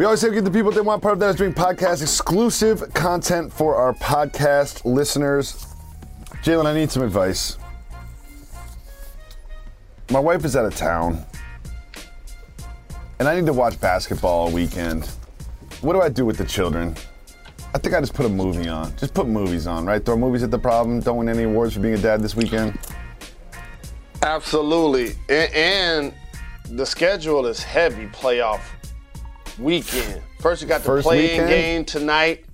We always say we get the people that want part of that is doing podcast exclusive content for our podcast listeners. Jalen, I need some advice. My wife is out of town, and I need to watch basketball all weekend. What do I do with the children? I think I just put a movie on. Just put movies on, right? Throw movies at the problem. Don't win any awards for being a dad this weekend. Absolutely. And the schedule is heavy playoff weekend. First, you got the play-in game tonight.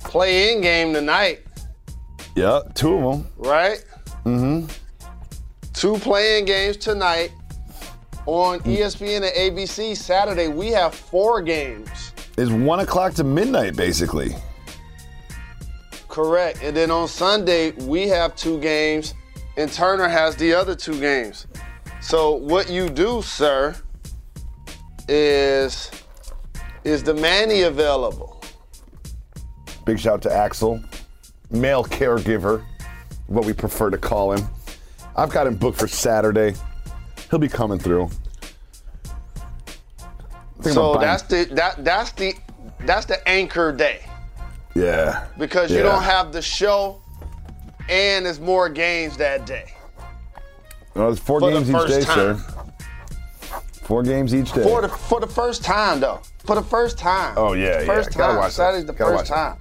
Play-in game tonight, Yeah, two of them. right? Mm-hmm. Two play-in games tonight on E ESPN and ABC. Saturday, we have four games. Is one o'clock to midnight, basically. Correct. And then on Sunday, we have two games, and Turner has the other two games. So what you do, sir, is is the Manny available? Big shout to Axel, male caregiver, what we prefer to call him. I've got him booked for Saturday. He'll be coming through. So that's the that that's the that's the anchor day yeah because you Yeah. don't have the show and there's more games that day. Well, it's four for games each day, time. sir. Four games each day. For the for the first time though. For the first time. Oh, yeah, yeah. First Gotta time. watch. Saturday's the Gotta first time.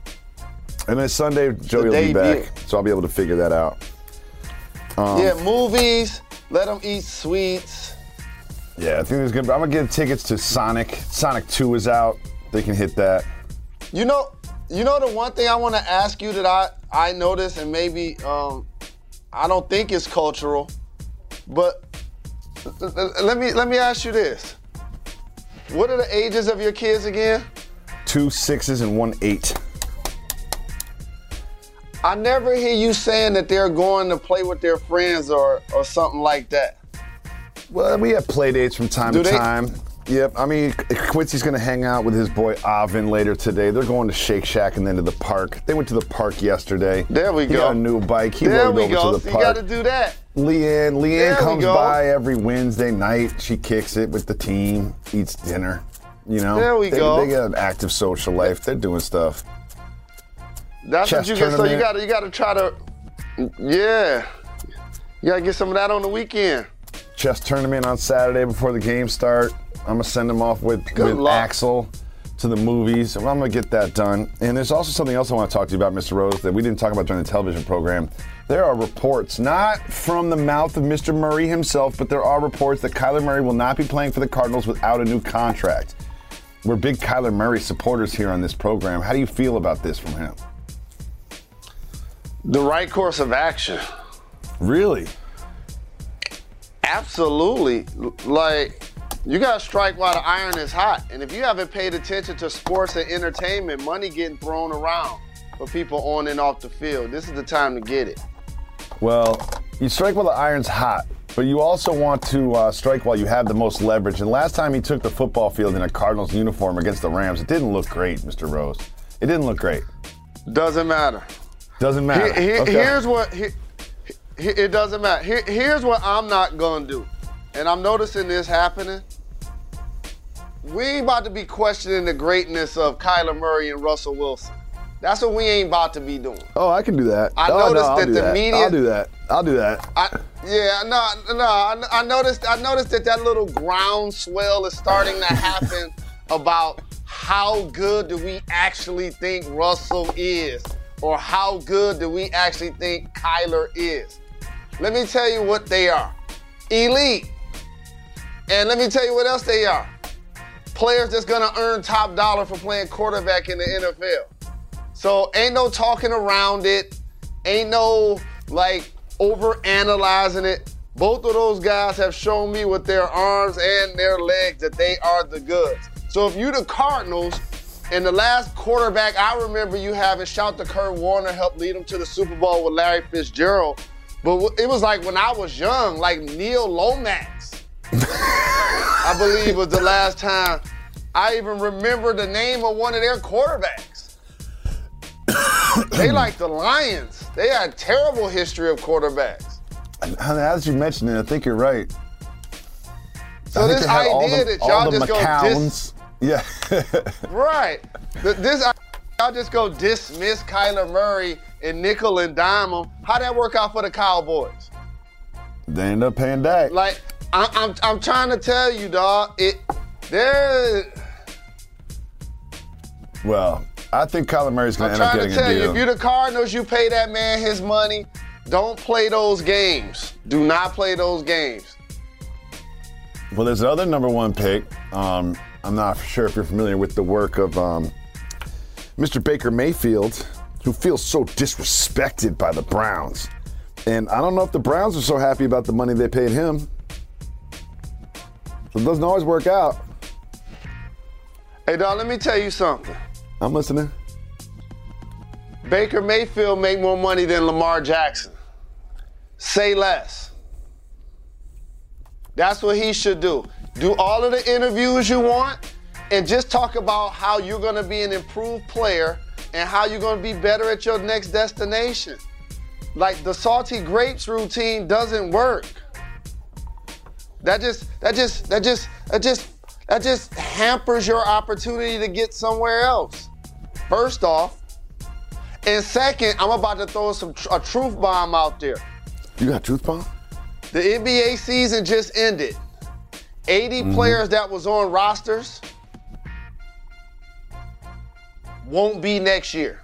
and then Sunday, Joey will be back, so I'll be able to figure that out. Um, yeah, movies. Let them eat sweets. Yeah, I think there's gonna. I'm gonna get tickets to Sonic. Sonic Two is out. They can hit that. You know, you know the one thing I want to ask you that I I noticed and maybe um, I don't think it's cultural, but let me let me ask you this: What are the ages of your kids again? Two sixes and one eight. I never hear you saying that they're going to play with their friends or or something like that. Well, we have play dates from time Do to they- time. Yep. I mean, Quincy's going to hang out with his boy Avin later today. They're going to Shake Shack and then to the park. They went to the park yesterday. There we he go. got a new bike. He there we go. to So the you got to do that. Leanne, Leanne There comes by every Wednesday night. She kicks it with the team, eats dinner. You know, There we they, go. They got an active social life. They're doing stuff. That's Chess what you get. So you got to you got to try to, yeah. You got to get some of that on the weekend. Chess tournament on Saturday before the game start. I'm gonna send them off with, Good with luck. Axel to the movies. I'm gonna get that done. And there's also something else I want to talk to you about, Mr. Rose, that we didn't talk about during the television program. There are reports, not from the mouth of Mr. Murray himself, but there are reports that Kyler Murray will not be playing for the Cardinals without a new contract. We're big Kyler Murray supporters here on this program. How do you feel about this from him? The right course of action. Really? Absolutely. Like, you got to strike while the iron is hot. And if you haven't paid attention to sports and entertainment, money getting thrown around for people on and off the field, this is the time to get it. Well, you strike while the iron's hot, but you also want to uh, strike while you have the most leverage. And last time he took the football field in a Cardinals uniform against the Rams, it didn't look great, Mr. Rose. It didn't look great. Doesn't matter. Doesn't matter. Here- here- Okay. Here's what here- it doesn't matter. Here- here's what I'm not gonna do, and I'm noticing this happening. We ain't about to be questioning the greatness of Kyler Murray and Russell Wilson. That's what we ain't about to be doing. Oh, I can do that. I oh, no, noticed I'll that do the that. media- I'll do that. I'll do that. I, yeah, no, no. I, I noticed. I noticed that that little groundswell is starting to happen about how good do we actually think Russell is, or how good do we actually think Kyler is. Let me tell you what they are: elite. And let me tell you what else they are: players that's gonna earn top dollar for playing quarterback in the NFL. So ain't no talking around it. Ain't no like over analyzing it. Both of those guys have shown me with their arms and their legs that they are the goods. So if you the Cardinals, and the last quarterback I remember you having shout to Kurt Warner helped lead them to the Super Bowl with Larry Fitzgerald. But it was like when I was young, like Neil Lomax. I believe was the last time I even remember the name of one of their quarterbacks. they like the Lions. They had a terrible history of quarterbacks. That you mentioned it, I think you're right. So I this they had all idea the- that y'all just go McCowns. dis- Yeah. right. This will just go dismiss Kyler Murray and nickel and dime him. How that work out for the Cowboys? They end up paying Dak. Like I, I'm, I'm trying to tell you, dog. It there. Well, I think Kyler Murray's going to end up getting a deal. I'm trying to tell. You, if you're the Cardinals, you pay that man his money. Don't play those games. Do not play those games. Well, there's another number one pick. Um, I'm not sure if you're familiar with the work of um, Mr. Baker Mayfield, who feels so disrespected by the Browns. And I don't know if the Browns are so happy about the money they paid him. So it doesn't always work out. Hey, dog, let me tell you something. I'm listening. Baker Mayfield make more money than Lamar Jackson. Say less. That's what he should do. Do all of the interviews you want and just talk about how you're going to be an improved player and how you're going to be better at your next destination. Like the salty grapes routine doesn't work. That just that just that just that just that just hampers your opportunity to get somewhere else. First off, and second, I'm about to throw some a truth bomb out there. You got truth bomb? The NBA season just ended. 80 mm-hmm. players that was on rosters won't be next year.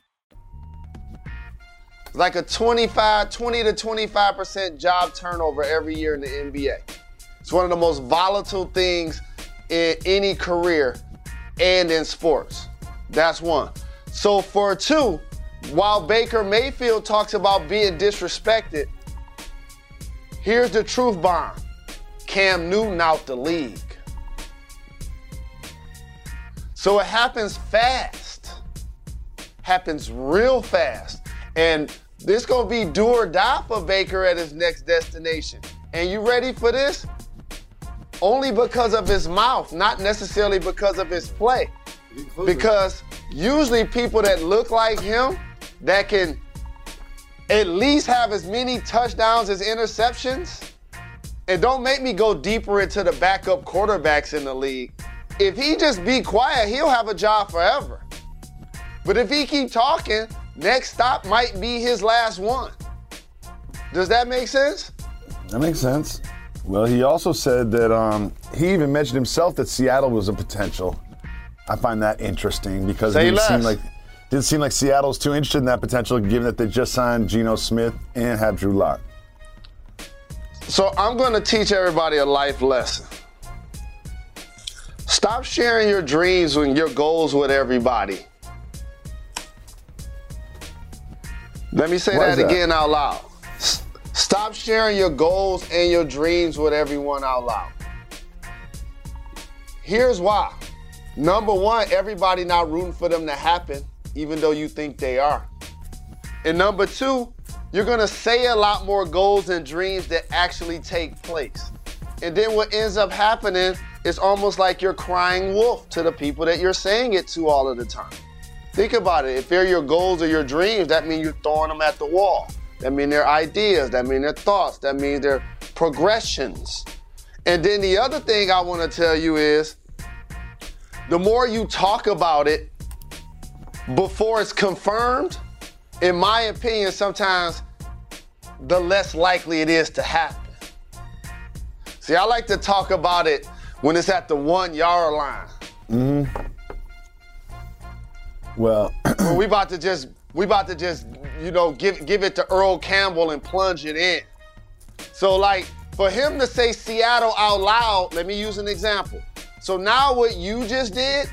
like a 25, 20 to 25% job turnover every year in the NBA. It's one of the most volatile things in any career and in sports. That's one. So for two, while Baker Mayfield talks about being disrespected, here's the truth bomb. Cam Newton out the league. So it happens fast. Happens real fast. And this gonna be do or die for Baker at his next destination. And you ready for this? Only because of his mouth, not necessarily because of his play. Because usually people that look like him, that can at least have as many touchdowns as interceptions, and don't make me go deeper into the backup quarterbacks in the league. If he just be quiet, he'll have a job forever. But if he keep talking, next stop might be his last one. Does that make sense? That makes sense. Well, he also said that um, he even mentioned himself that Seattle was a potential. I find that interesting because Say it less. seem like didn't seem like Seattle's too interested in that potential, given that they just signed Geno Smith and have Drew Lock. So I'm going to teach everybody a life lesson. Stop sharing your dreams and your goals with everybody. Let me say that, that again out loud. S- stop sharing your goals and your dreams with everyone out loud. Here's why. Number one, everybody not rooting for them to happen, even though you think they are. And number two, you're gonna say a lot more goals and dreams that actually take place. And then what ends up happening is almost like you're crying wolf to the people that you're saying it to all of the time. Think about it. If they're your goals or your dreams, that means you're throwing them at the wall. That means they're ideas. That means they're thoughts. That means they're progressions. And then the other thing I want to tell you is the more you talk about it before it's confirmed, in my opinion, sometimes the less likely it is to happen. See, I like to talk about it when it's at the one yard line. Mm-hmm. Well, Well, we about to just we about to just you know give give it to Earl Campbell and plunge it in. So like for him to say Seattle out loud, let me use an example. So now what you just did,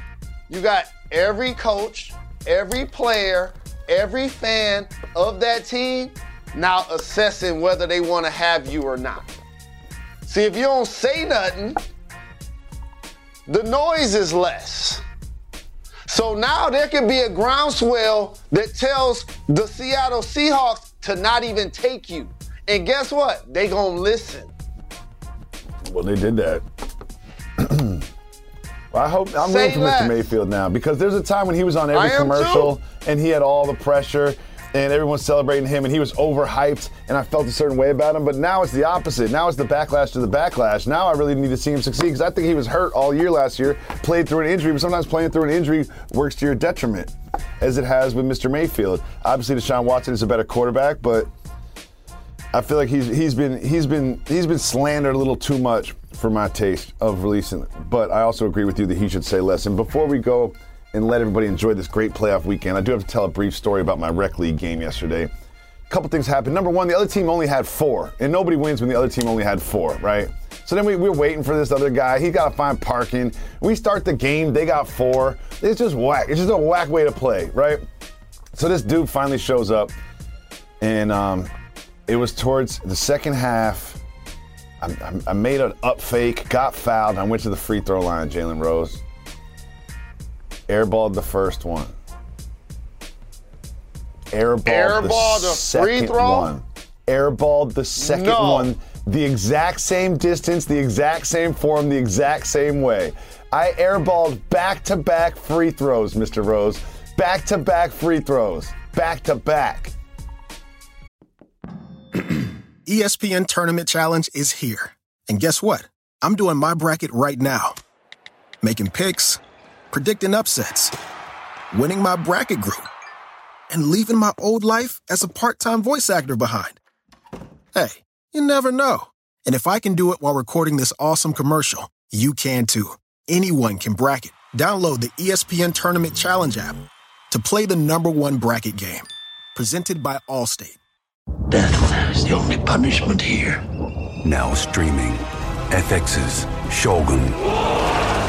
you got every coach, every player, every fan of that team now assessing whether they want to have you or not. See, if you don't say nothing, the noise is less. So now there could be a groundswell that tells the Seattle Seahawks to not even take you. And guess what? They gonna listen. well, they did that. well, I hope I'm Say rooting for. Mr. Mayfield now because there's a time when he was on every commercial and he had all the pressure and everyone's celebrating him and he was overhyped and I felt a certain way about him. But now it's the opposite. Now it's the backlash to the backlash. Now I really need to see him succeed because I think he was hurt all year last year, played through an injury, but sometimes playing through an injury works to your detriment, as it has with Mr. Mayfield. Obviously, Deshaun Watson is a better quarterback, but I feel like he's he's been he's been he's been slandered a little too much for my taste of releasing. But I also agree with you that he should say less. And before we go and let everybody enjoy this great playoff weekend, I do have to tell a brief story about my rec league game yesterday. A couple things happened. Number one, the other team only had four, and nobody wins when the other team only had four, right? So then we, we're waiting for this other guy. He's got to find parking. We start the game. They got four. It's just whack. It's just a whack way to play, right? So this dude finally shows up, and um, it was towards the second half. I, I, I made an up fake, got fouled, I went to the free throw line, Jalen Rose. Airballed the first one. Airballed, Airballed the a free second throw? one. Airballed the second No. one the exact same distance, the exact same form, the exact same way. I airballed back to back free throws, Mr. Rose. Back to back free throws. Back to back. ESPN Tournament Challenge is here. And guess what? I'm doing my bracket right now. Making picks, predicting upsets, winning my bracket group, and leaving my old life as a part time voice actor behind. Hey, you never know. And if I can do it while recording this awesome commercial, you can too. Anyone can bracket. Download the ESPN Tournament Challenge app to play the number one bracket game. Presented by Allstate. Death is the only punishment here. Now streaming. FX's Shogun.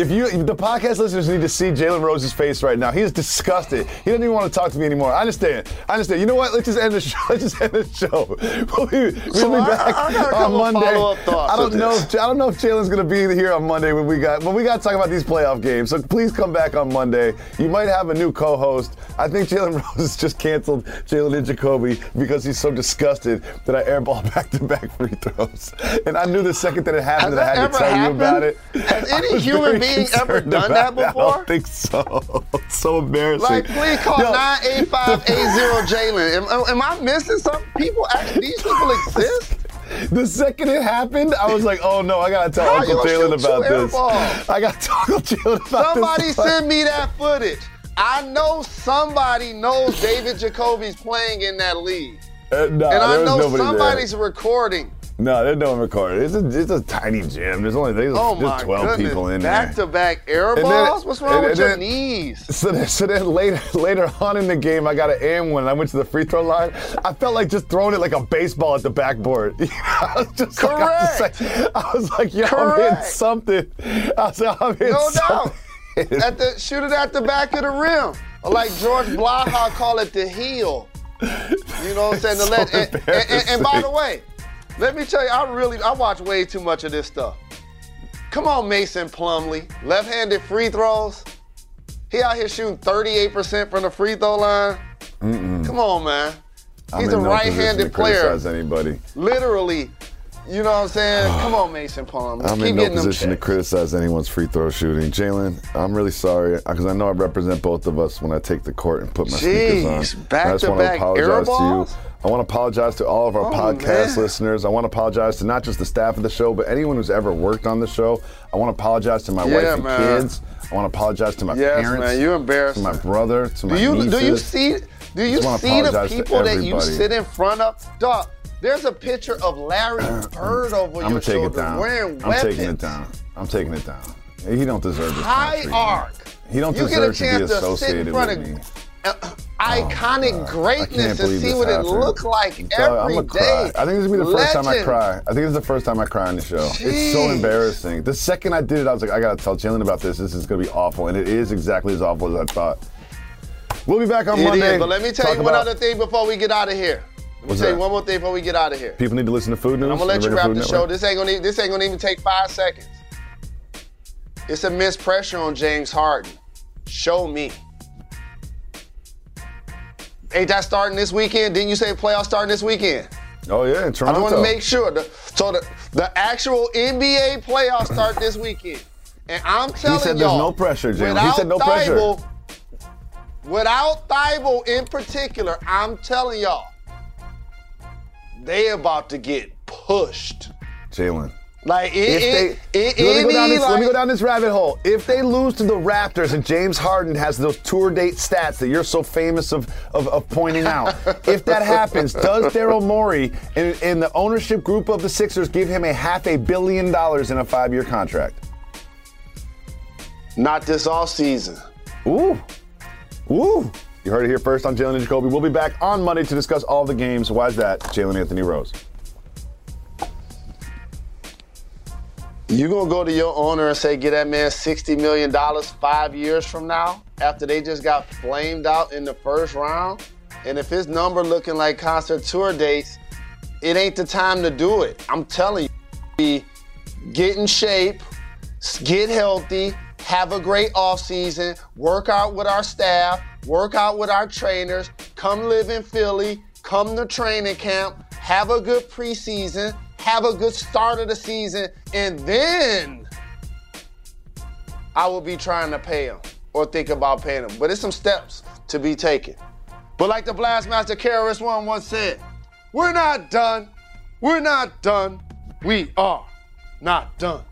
If you, if the podcast listeners need to see Jalen Rose's face right now. He is disgusted. He doesn't even want to talk to me anymore. I understand. I understand. You know what? Let's just end the show. Let's just end the show. We'll be, we'll So be I- back I on Monday. I don't know. If, I don't know if Jalen's going to be here on Monday when we got when we got to talk about these playoff games. So please come back on Monday. You might have a new co-host. I think Jalen Rose just canceled Jalen and Jacoby because he's so disgusted that I airball back-to-back free throws. And I knew the second that it happened Has that I had to tell you about it. Has any human very being ever done that I before? don't think so. It's so embarrassing. Like, please call Yo, 98580 Jalen. Am, am I missing some people? Actually, these people exist? The second it happened, I was like, "Oh no, I gotta tell How Uncle Jalen about this. I gotta tell Uncle Jalen about Somebody this." Somebody send me that footage. I know somebody knows David Jacoby's playing in that league. Uh, no, and I know somebody's there. recording. No, there's no one recording. It's a, it's a tiny gym. There's only there's, Oh there's 12 goodness. people in Back there. Back to back air And then- balls? What's wrong and- with and your then- knees? So then, so then later, later on in the game, I got an and one. I went to the free throw line. I felt like just throwing it like a baseball at the backboard. I was just like, I was, Correct. like, I was like, yo, I'm hitting something. I was like, I'm hitting No doubt. At the shoot it at the back of the rim. Or like George Blaha call it the heel. You know what I'm saying? So and- and- and by the way, let me tell you, I really I watch way too much of this stuff. Come on, Mason Plumlee. Left-handed free throws. He out here shooting 38% from the free throw line. Come on, man. He's a no right-handed to player. Anybody. Literally You know what I'm saying? Come on, Mason Palmer. I'm Keep in no position to criticize anyone's free throw shooting. Jalen, I'm really sorry because I know I represent both of us when I take the court and put my sneakers on. Jeez, And I just want to back-to-back apologize to you. I want to apologize to all of our Oh, podcast man. listeners. I want to apologize to not just the staff of the show, but anyone who's ever worked on the show. I want to apologize to my Yeah, wife and man. kids. I want to apologize to my Yes, parents. man, you embarrassing. To my brother, to my Do you nieces. do you see do you see the people that you sit in front of? Dog, there's a picture of Larry Bird over I'm your take it shoulder down. wearing I'm weapons. taking it down. I'm taking it down. He don't deserve this. High arc. He don't you get a deserve to be chance to, sit associated with of me. uh, iconic. Oh, I greatness believe see what it happened. look like Dog, every I'm day. I think this is gonna be the first time I cry. I think this is the first time I cry on the show. It's so embarrassing. The second I did it, I was like, I gotta tell Jalen about this. This is gonna be awful, and it is exactly as awful as I thought. We'll be back on It Monday. is, but let me tell you one about- other thing before we get out of here. Let me What's tell you that? one more thing before we get out of here. People need to listen to Food News. I'm gonna let you wrap the show. This ain't gonna even, this ain't gonna even take five seconds. It's immense pressure on James Harden. Show me. Ain't that starting this weekend? Didn't you say playoffs starting this weekend? Oh yeah, in I want to make sure. The, so the, the actual NBA playoffs start this weekend. And I'm telling you, he said there's no pressure, Jalen. He said no pressure. Without Thybulle in particular, I'm telling y'all, they about to get pushed. Jalen. Like it, If they, it, let, me go down this, let me go down this rabbit hole. If they lose to the Raptors and James Harden has those tour date stats that you're so famous of, of, of pointing out, if that happens, does Daryl Morey and, and the ownership group of the Sixers give him a half a billion dollars in a five year contract? Not this offseason. Ooh. Ooh. You heard it here first on Jalen and Jacoby. We'll be back on Monday to discuss all the games. Why is that? Jalen Anthony Rose. You gonna go to your owner and say, "Get that man sixty million dollars five years from now?" After they just got flamed out in the first round, and if his number looking like concert tour dates, it ain't the time to do it. I'm telling you, be- get in shape, get healthy, have a great off season, work out with our staff, work out with our trainers, come live in Philly, come to training camp, have a good preseason, have a good start of the season, and then I will be trying to pay him or think about paying him. But it's some steps to be taken. But like the Blastmaster KRS One once said, we're not done. We're not done. We are not done.